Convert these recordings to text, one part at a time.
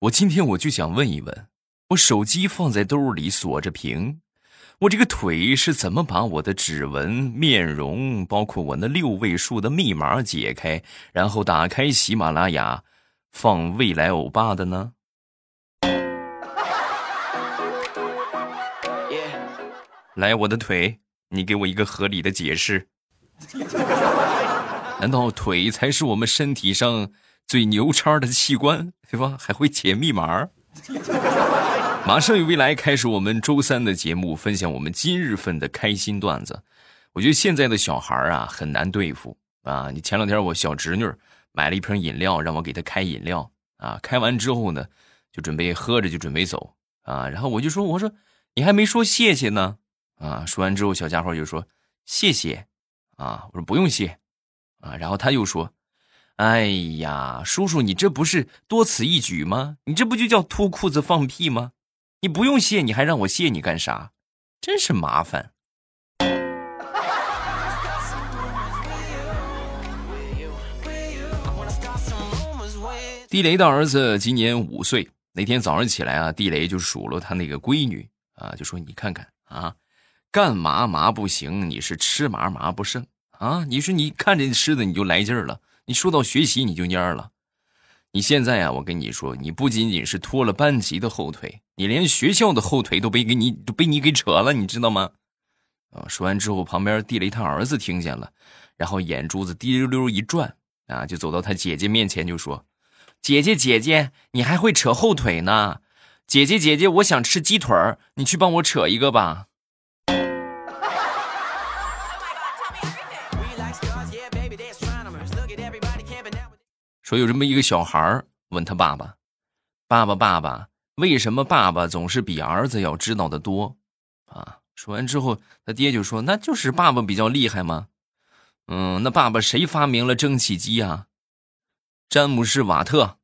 我今天我就想问一问，我手机放在兜里锁着屏，我这个腿是怎么把我的指纹、面容，包括我那六位数的密码解开，然后打开喜马拉雅，放未来欧巴的呢？来，我的腿，你给我一个合理的解释。难道腿才是我们身体上？最牛叉的器官，对吧？还会解密码。马上与未来开始我们周三的节目，分享我们今日份的开心段子。我觉得现在的小孩啊很难对付啊！你前两天我小侄女买了一瓶饮料，让我给她开饮料啊。开完之后呢，就准备喝着就准备走啊。然后我就说：“我说你还没说谢谢呢啊！”说完之后，小家伙就说：“谢谢啊！”我说：“不用谢啊。”然后他又说。哎呀，叔叔，你这不是多此一举吗？你这不就叫脱裤子放屁吗？你不用谢，你还让我谢你干啥？真是麻烦。地雷的儿子今年五岁，那天早上起来啊，地雷就数落他那个闺女啊，就说：“你看看啊，干嘛嘛不行，你是吃嘛嘛不剩啊？你说你看着吃的你就来劲儿了。”你说到学习你就蔫了，你现在啊，我跟你说，你不仅仅是拖了班级的后腿，你连学校的后腿都被给你都被你给扯了，你知道吗？啊！说完之后，旁边地雷他儿子听见了，然后眼珠子滴溜溜一转啊，就走到他姐姐面前就说：“姐姐姐姐，你还会扯后腿呢？姐姐姐姐，我想吃鸡腿儿，你去帮我扯一个吧。”说有这么一个小孩问他爸爸：“爸爸，爸爸，为什么爸爸总是比儿子要知道的多？”啊，说完之后，他爹就说：“那就是爸爸比较厉害吗？”嗯，那爸爸谁发明了蒸汽机啊？詹姆士瓦特。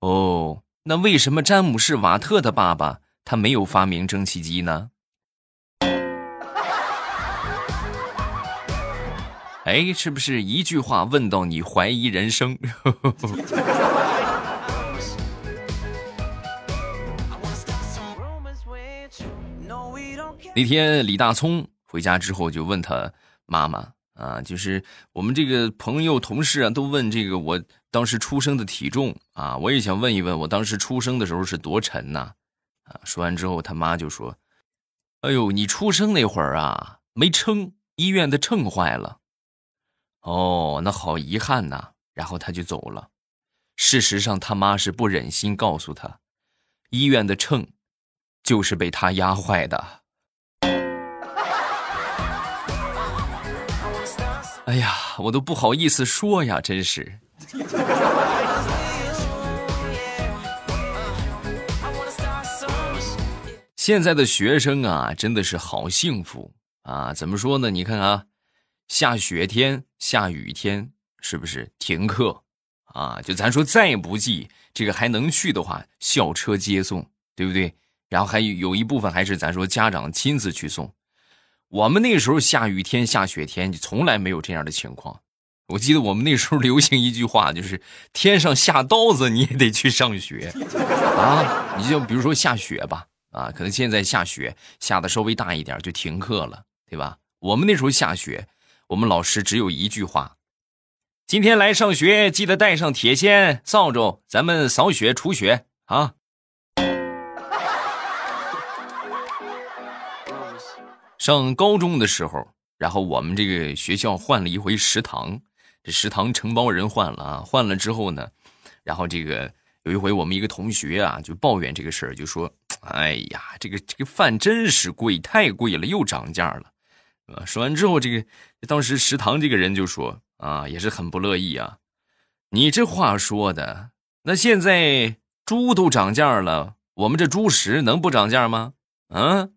哦，那为什么詹姆士瓦特的爸爸他没有发明蒸汽机呢？哎，是不是一句话问到你怀疑人生？那天李大聪回家之后就问他妈妈啊，就是我们这个朋友同事啊，都问这个我当时出生的体重啊，我也想问一问，我当时出生的时候是多沉呐？啊，说完之后他妈就说：“哎呦，你出生那会儿啊，没称，医院的秤坏了。”哦，那好遗憾呐。然后他就走了。事实上，他妈是不忍心告诉他，医院的秤就是被他压坏的。哎呀，我都不好意思说呀，真是。现在的学生啊，真的是好幸福啊！怎么说呢？你看啊。下雪天、下雨天，是不是停课啊？就咱说再不济，这个还能去的话，校车接送，对不对？然后还有有一部分还是咱说家长亲自去送。我们那时候下雨天、下雪天，就从来没有这样的情况。我记得我们那时候流行一句话，就是“天上下刀子，你也得去上学啊！”你就比如说下雪吧，啊，可能现在下雪下的稍微大一点，就停课了，对吧？我们那时候下雪。我们老师只有一句话：今天来上学，记得带上铁锨、扫帚，咱们扫雪除雪啊。上高中的时候，然后我们这个学校换了一回食堂，这食堂承包人换了啊，换了之后呢，然后这个有一回我们一个同学啊就抱怨这个事儿，就说：“哎呀，这个这个饭真是贵，太贵了，又涨价了。”啊，说完之后，这个当时食堂这个人就说：“啊，也是很不乐意啊，你这话说的，那现在猪都涨价了，我们这猪食能不涨价吗？”嗯。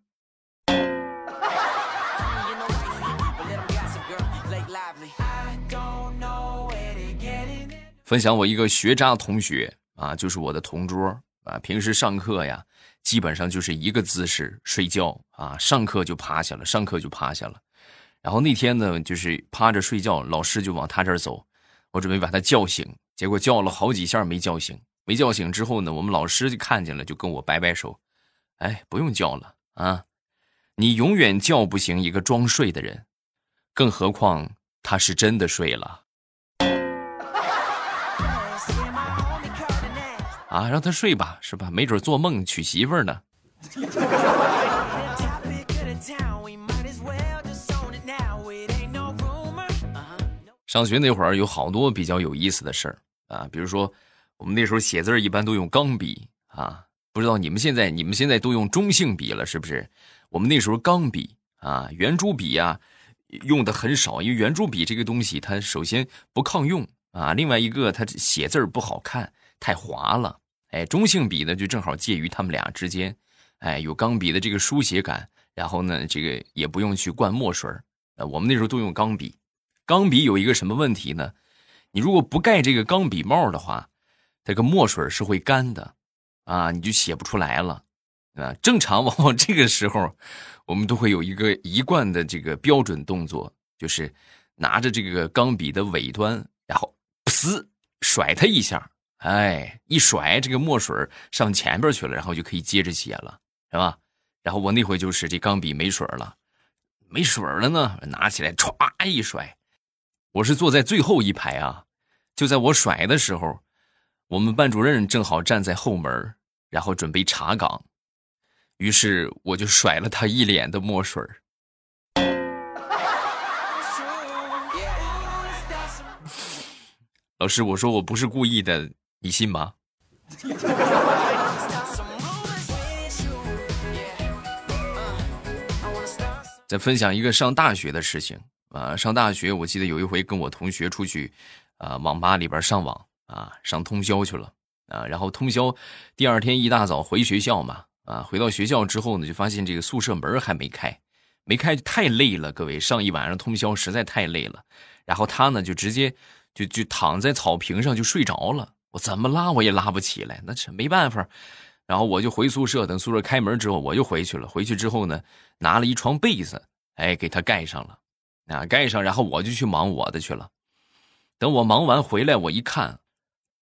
分享我一个学渣同学啊，就是我的同桌啊，平时上课呀。基本上就是一个姿势睡觉啊，上课就趴下了，上课就趴下了。然后那天呢，就是趴着睡觉，老师就往他这儿走，我准备把他叫醒，结果叫了好几下没叫醒没叫醒之后呢，我们老师就看见了，就跟我摆摆手，哎，不用叫了啊，你永远叫不醒一个装睡的人，更何况他是真的睡了。啊，让他睡吧，是吧？没准做梦娶媳妇儿呢。上学那会儿有好多比较有意思的事儿啊，比如说我们那时候写字一般都用钢笔啊，不知道你们现在你们现在都用中性笔了是不是？我们那时候钢笔啊，圆珠笔啊用的很少，因为圆珠笔这个东西它首先不抗用啊，另外一个它写字不好看，太滑了。哎，中性笔呢，就正好介于他们俩之间，哎，有钢笔的这个书写感，然后呢，这个也不用去灌墨水呃，我们那时候都用钢笔，钢笔有一个什么问题呢？你如果不盖这个钢笔帽的话，这个墨水是会干的，啊，你就写不出来了，啊，正常往往这个时候，我们都会有一个一贯的这个标准动作，就是拿着这个钢笔的尾端，然后噗甩它一下。哎，一甩这个墨水上前边去了，然后就可以接着写了，是吧？然后我那回就是这钢笔没水了，没水了呢，拿起来歘一甩。我是坐在最后一排啊，就在我甩的时候，我们班主任正好站在后门，然后准备查岗，于是我就甩了他一脸的墨水。老师，我说我不是故意的。你信吗？再分享一个上大学的事情啊！上大学，我记得有一回跟我同学出去，啊，网吧里边上网啊，上通宵去了啊。然后通宵，第二天一大早回学校嘛，啊，回到学校之后呢，就发现这个宿舍门还没开，没开太累了，各位上一晚上通宵实在太累了。然后他呢，就直接就就躺在草坪上就睡着了。我怎么拉我也拉不起来，那是没办法。然后我就回宿舍，等宿舍开门之后，我就回去了。回去之后呢，拿了一床被子，哎，给他盖上了，啊，盖上。然后我就去忙我的去了。等我忙完回来，我一看，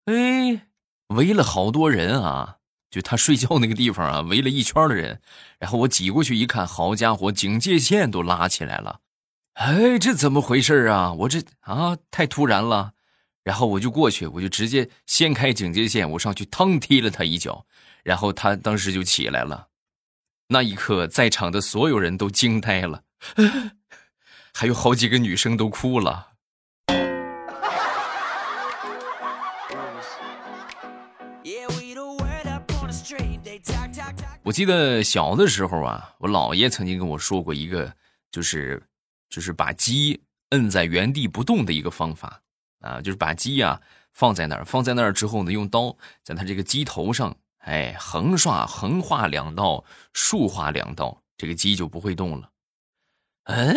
哎，围了好多人啊！就他睡觉那个地方啊，围了一圈的人。然后我挤过去一看，好家伙，警戒线都拉起来了。哎，这怎么回事啊？我这啊，太突然了。然后我就过去，我就直接掀开警戒线，我上去腾踢了他一脚，然后他当时就起来了。那一刻，在场的所有人都惊呆了，还有好几个女生都哭了。我记得小的时候啊，我姥爷曾经跟我说过一个，就是就是把鸡摁在原地不动的一个方法。啊，就是把鸡呀放在那儿，放在那儿之后呢，用刀在它这个鸡头上，哎，横刷横划两道，竖划两道，这个鸡就不会动了。嗯，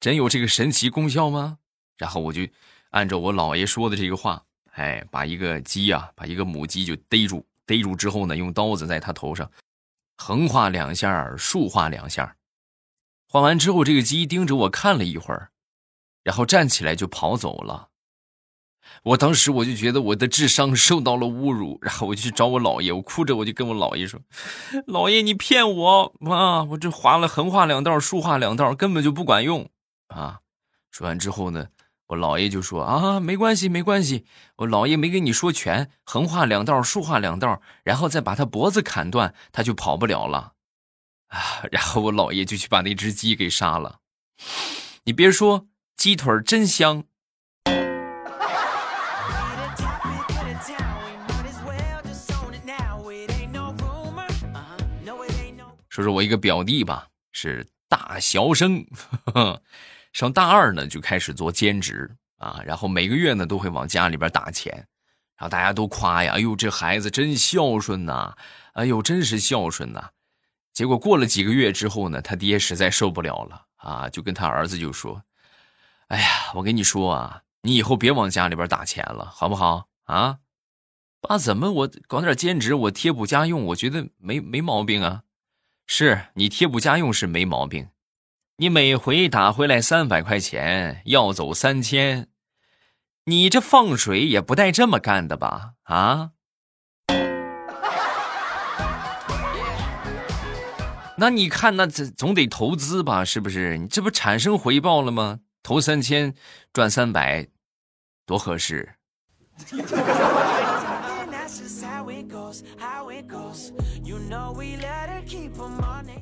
真有这个神奇功效吗？然后我就按照我姥爷说的这个话，哎，把一个鸡啊，把一个母鸡就逮住，逮住之后呢，用刀子在它头上横划两下，竖划两下，划完之后，这个鸡盯着我看了一会儿，然后站起来就跑走了。我当时我就觉得我的智商受到了侮辱，然后我就去找我姥爷，我哭着我就跟我姥爷说：“姥爷，你骗我啊！我这划了横划两道，竖划两道，根本就不管用啊！”说完之后呢，我姥爷就说：“啊，没关系，没关系，我姥爷没跟你说全，横画两道，竖画两道，然后再把他脖子砍断，他就跑不了了。”啊！然后我姥爷就去把那只鸡给杀了。你别说，鸡腿真香。说说我一个表弟吧，是大学生，上大二呢就开始做兼职啊，然后每个月呢都会往家里边打钱，然后大家都夸呀，哎呦这孩子真孝顺呐，哎呦真是孝顺呐。结果过了几个月之后呢，他爹实在受不了了啊，就跟他儿子就说：“哎呀，我跟你说啊，你以后别往家里边打钱了，好不好啊？爸，怎么我搞点兼职，我贴补家用，我觉得没没毛病啊。”是你贴补家用是没毛病，你每回打回来三百块钱要走三千你这放水也不带这么干的吧？啊？那你看那这总得投资吧是不是？你这不产生回报了吗？投三千赚三百多合适。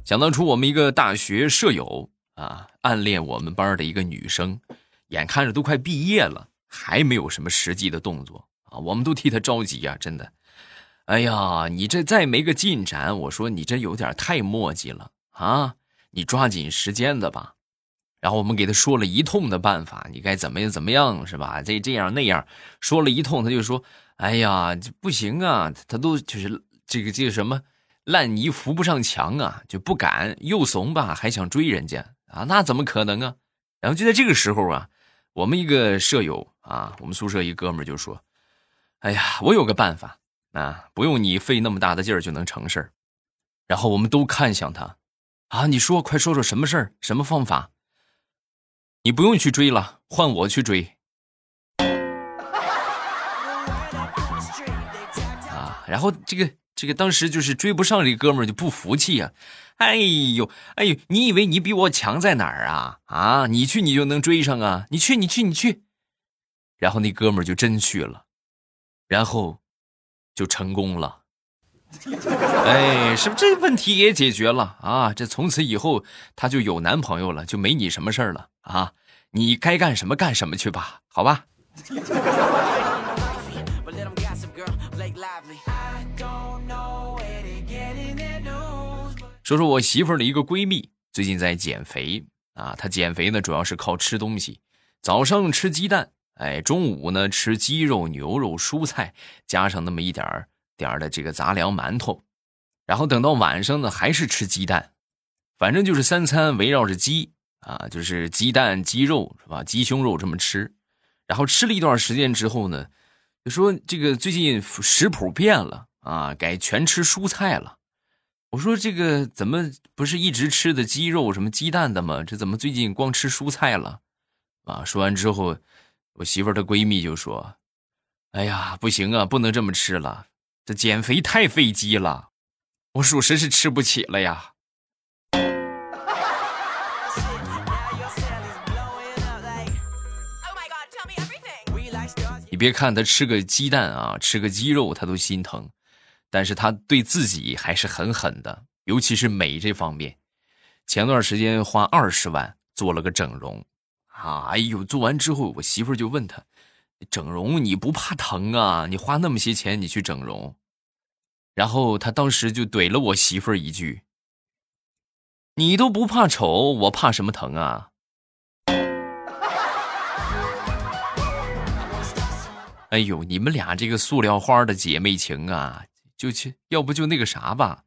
想当初我们一个大学舍友啊，暗恋我们班的一个女生，眼看着都快毕业了，还没有什么实际的动作啊，我们都替他着急呀，真的。哎呀，你这再没个进展，我说你这有点太磨叽了啊！你抓紧时间的吧。然后我们给他说了一通的办法，你该怎么样怎么样是吧？这这样那样说了一通，他就说：“哎呀，不行啊，他都就是这个这个什么烂泥扶不上墙啊，就不敢又怂吧，还想追人家啊？那怎么可能啊？”然后就在这个时候啊，我们一个舍友啊，我们宿舍一哥们就说：“哎呀，我有个办法。”啊，不用你费那么大的劲儿就能成事儿，然后我们都看向他，啊，你说，快说说什么事儿，什么方法？你不用去追了，换我去追。啊，然后这个这个当时就是追不上这哥们儿就不服气呀，哎呦哎呦，你以为你比我强在哪儿啊？啊，你去你就能追上啊？你去你去你去，然后那哥们儿就真去了，然后。就成功了，哎，是不是这问题也解决了啊？这从此以后他就有男朋友了，就没你什么事儿了啊？你该干什么干什么去吧，好吧？说说我媳妇儿的一个闺蜜，最近在减肥啊。她减肥呢，主要是靠吃东西，早上吃鸡蛋。哎，中午呢吃鸡肉、牛肉、蔬菜，加上那么一点儿点儿的这个杂粮馒头，然后等到晚上呢还是吃鸡蛋，反正就是三餐围绕着鸡啊，就是鸡蛋、鸡肉是吧？鸡胸肉这么吃，然后吃了一段时间之后呢，就说这个最近食谱变了啊，改全吃蔬菜了。我说这个怎么不是一直吃的鸡肉什么鸡蛋的吗？这怎么最近光吃蔬菜了？啊，说完之后。我媳妇儿的闺蜜就说：“哎呀，不行啊，不能这么吃了，这减肥太费鸡了，我属实是吃不起了呀。”你别看他吃个鸡蛋啊，吃个鸡肉他都心疼，但是他对自己还是很狠的，尤其是美这方面。前段时间花二十万做了个整容。啊，哎呦！做完之后，我媳妇就问他：“整容你不怕疼啊？你花那么些钱，你去整容？”然后他当时就怼了我媳妇一句：“你都不怕丑，我怕什么疼啊？” 哎呦，你们俩这个塑料花的姐妹情啊，就去，要不就那个啥吧，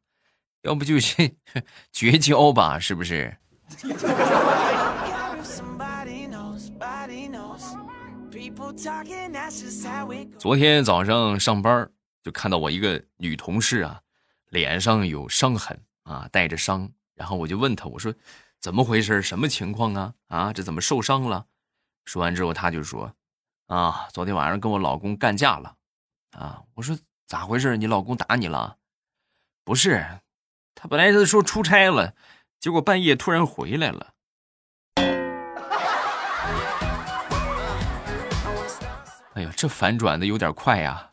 要不就去 绝交吧，是不是？昨天早上上班就看到我一个女同事啊，脸上有伤痕啊，带着伤。然后我就问她，我说怎么回事？什么情况啊？啊，这怎么受伤了？说完之后，她就说啊，昨天晚上跟我老公干架了。啊，我说咋回事？你老公打你了？不是，他本来是说出差了，结果半夜突然回来了。哎呀，这反转的有点快呀！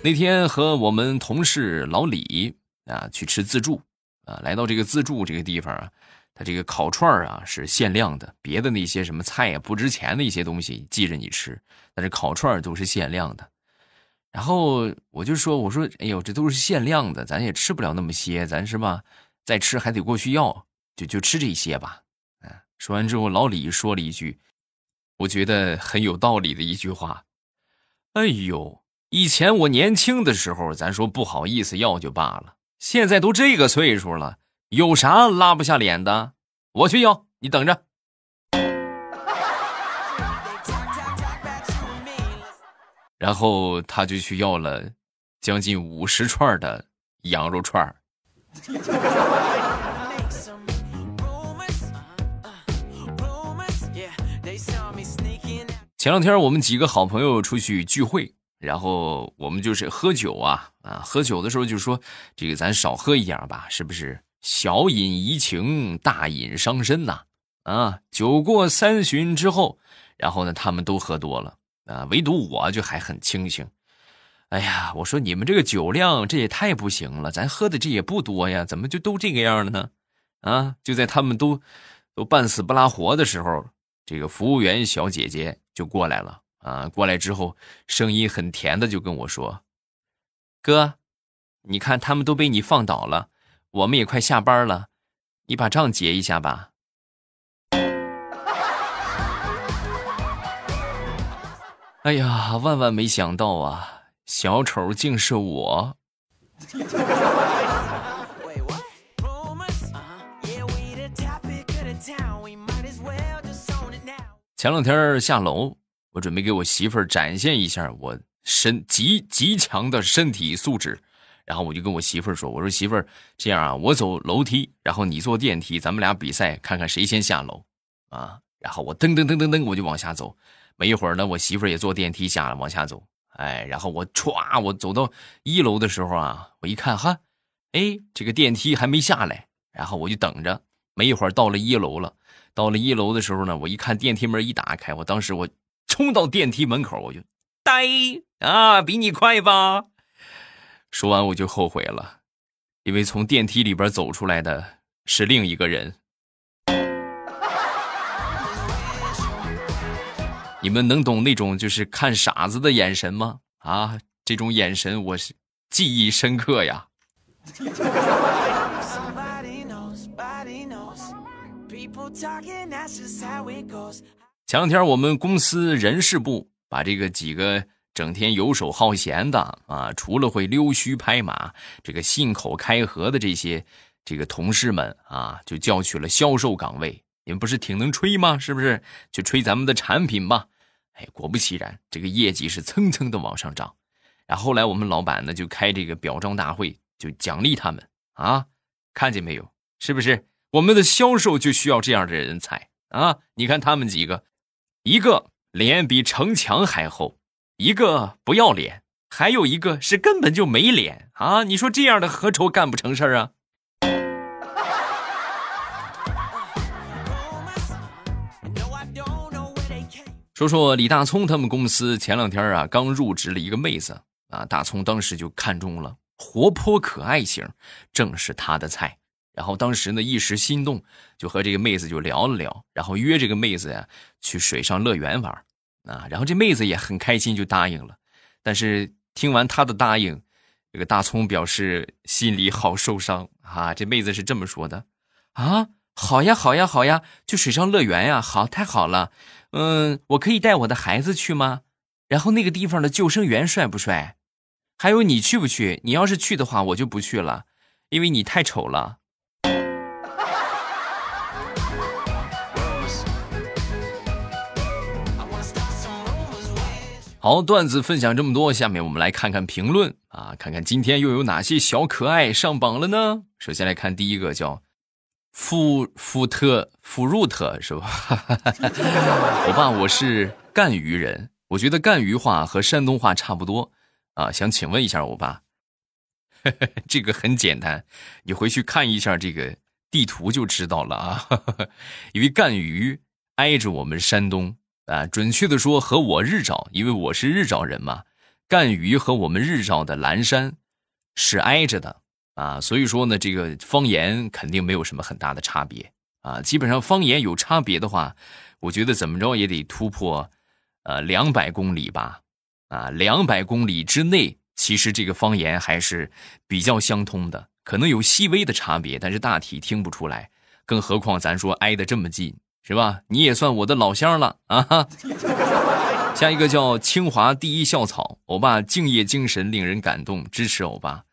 那天和我们同事老李啊去吃自助啊，来到这个自助这个地方啊，他这个烤串啊是限量的，别的那些什么菜呀不值钱的一些东西记着你吃，但是烤串都是限量的。然后我就说，我说，哎呦，这都是限量的，咱也吃不了那么些，咱是吧？再吃还得过去要。就就吃这些吧，嗯。说完之后，老李说了一句，我觉得很有道理的一句话。哎呦，以前我年轻的时候，咱说不好意思要就罢了，现在都这个岁数了，有啥拉不下脸的？我去要，你等着。然后他就去要了将近五十串的羊肉串前两天我们几个好朋友出去聚会然后我们就是喝酒啊啊，喝酒的时候就说这个咱少喝一点吧，是不是？小饮怡情，大饮伤身呐！啊，酒过三巡之后，然后呢，他们都喝多了啊，唯独我就还很清醒。哎呀，我说你们这个酒量这也太不行了，咱喝的这也不多呀，怎么就都这个样了呢？啊，就在他们都都半死不拉活的时候，这个服务员小姐姐就过来了啊，过来之后声音很甜的就跟我说：“哥，你看他们都被你放倒了。”我们也快下班了，你把账结一下吧。哎呀，万万没想到啊，小丑竟是我。前两天下楼，我准备给我媳妇儿展现一下我身极极强的身体素质。然后我就跟我媳妇儿说：“我说媳妇儿，这样啊，我走楼梯，然后你坐电梯，咱们俩比赛，看看谁先下楼，啊。”然后我噔噔噔噔噔，我就往下走。没一会儿呢，我媳妇儿也坐电梯下了，往下走。哎，然后我歘，我走到一楼的时候啊，我一看哈，哎，这个电梯还没下来。然后我就等着。没一会儿到了一楼了。到了一楼的时候呢，我一看电梯门一打开，我当时我冲到电梯门口，我就呆啊，比你快吧。说完我就后悔了，因为从电梯里边走出来的是另一个人。你们能懂那种就是看傻子的眼神吗？啊，这种眼神我是记忆深刻呀。前两天我们公司人事部把这个几个。整天游手好闲的啊，除了会溜须拍马、这个信口开河的这些这个同事们啊，就叫去了销售岗位。你们不是挺能吹吗？是不是？就吹咱们的产品吧。哎，果不其然，这个业绩是蹭蹭的往上涨。然后后来我们老板呢，就开这个表彰大会，就奖励他们啊。看见没有？是不是？我们的销售就需要这样的人才啊！你看他们几个，一个脸比城墙还厚。一个不要脸，还有一个是根本就没脸啊！你说这样的何愁干不成事儿啊？说说李大聪他们公司前两天啊，刚入职了一个妹子啊，大聪当时就看中了，活泼可爱型，正是他的菜。然后当时呢，一时心动，就和这个妹子就聊了聊，然后约这个妹子呀去水上乐园玩。啊，然后这妹子也很开心，就答应了。但是听完他的答应，这个大葱表示心里好受伤啊。这妹子是这么说的：“啊，好呀，好呀，好呀，去水上乐园呀，好，太好了。嗯，我可以带我的孩子去吗？然后那个地方的救生员帅不帅？还有你去不去？你要是去的话，我就不去了，因为你太丑了。”好，段子分享这么多，下面我们来看看评论啊，看看今天又有哪些小可爱上榜了呢？首先来看第一个，叫富富特富入特是吧？我爸我是赣榆人，我觉得赣榆话和山东话差不多啊，想请问一下我爸，这个很简单，你回去看一下这个地图就知道了啊，因为赣榆挨着我们山东。啊，准确的说，和我日照，因为我是日照人嘛，赣榆和我们日照的蓝山是挨着的啊，所以说呢，这个方言肯定没有什么很大的差别啊。基本上方言有差别的话，我觉得怎么着也得突破呃两百公里吧，啊，两百公里之内，其实这个方言还是比较相通的，可能有细微的差别，但是大体听不出来，更何况咱说挨得这么近。是吧？你也算我的老乡了啊！哈。下一个叫清华第一校草，欧巴敬业精神令人感动，支持欧巴。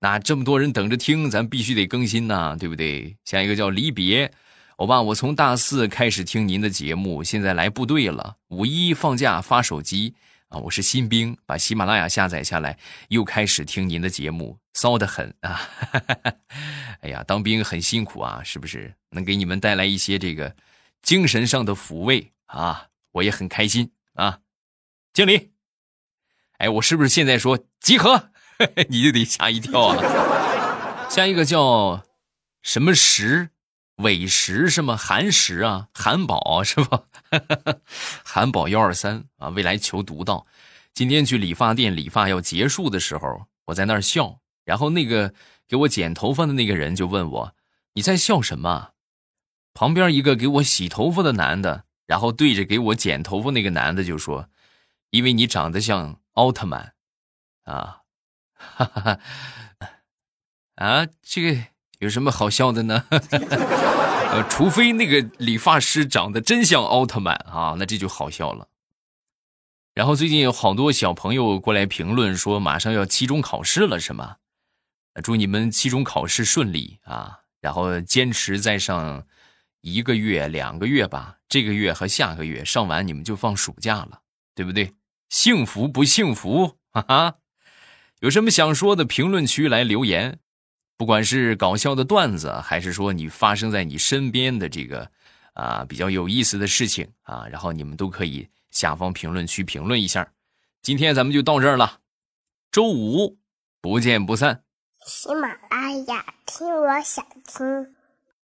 那这么多人等着听，咱必须得更新呐，对不对？下一个叫离别，欧巴，我从大四开始听您的节目，现在来部队了，五一放假发手机啊，我是新兵，把喜马拉雅下载下来，又开始听您的节目，骚得很啊！哎呀，当兵很辛苦啊，是不是？能给你们带来一些这个精神上的抚慰啊，我也很开心啊，敬礼。哎，我是不是现在说集合，你就得吓一跳啊？下一个叫什么石？伟石是吗？韩石啊，韩宝是吧？韩宝幺二三啊，未来求独到。今天去理发店理发要结束的时候，我在那儿笑，然后那个给我剪头发的那个人就问我：“你在笑什么？”旁边一个给我洗头发的男的，然后对着给我剪头发那个男的就说：“因为你长得像奥特曼。”啊，哈哈哈，啊，这个有什么好笑的呢？呃，除非那个理发师长得真像奥特曼啊，那这就好笑了。然后最近有好多小朋友过来评论说，马上要期中考试了，是吗？祝你们期中考试顺利啊！然后坚持再上一个月、两个月吧，这个月和下个月上完，你们就放暑假了，对不对？幸福不幸福？哈哈！有什么想说的，评论区来留言。不管是搞笑的段子，还是说你发生在你身边的这个啊比较有意思的事情啊，然后你们都可以。下方评论区评论一下，今天咱们就到这儿了，周五不见不散。喜马拉雅听，我想听。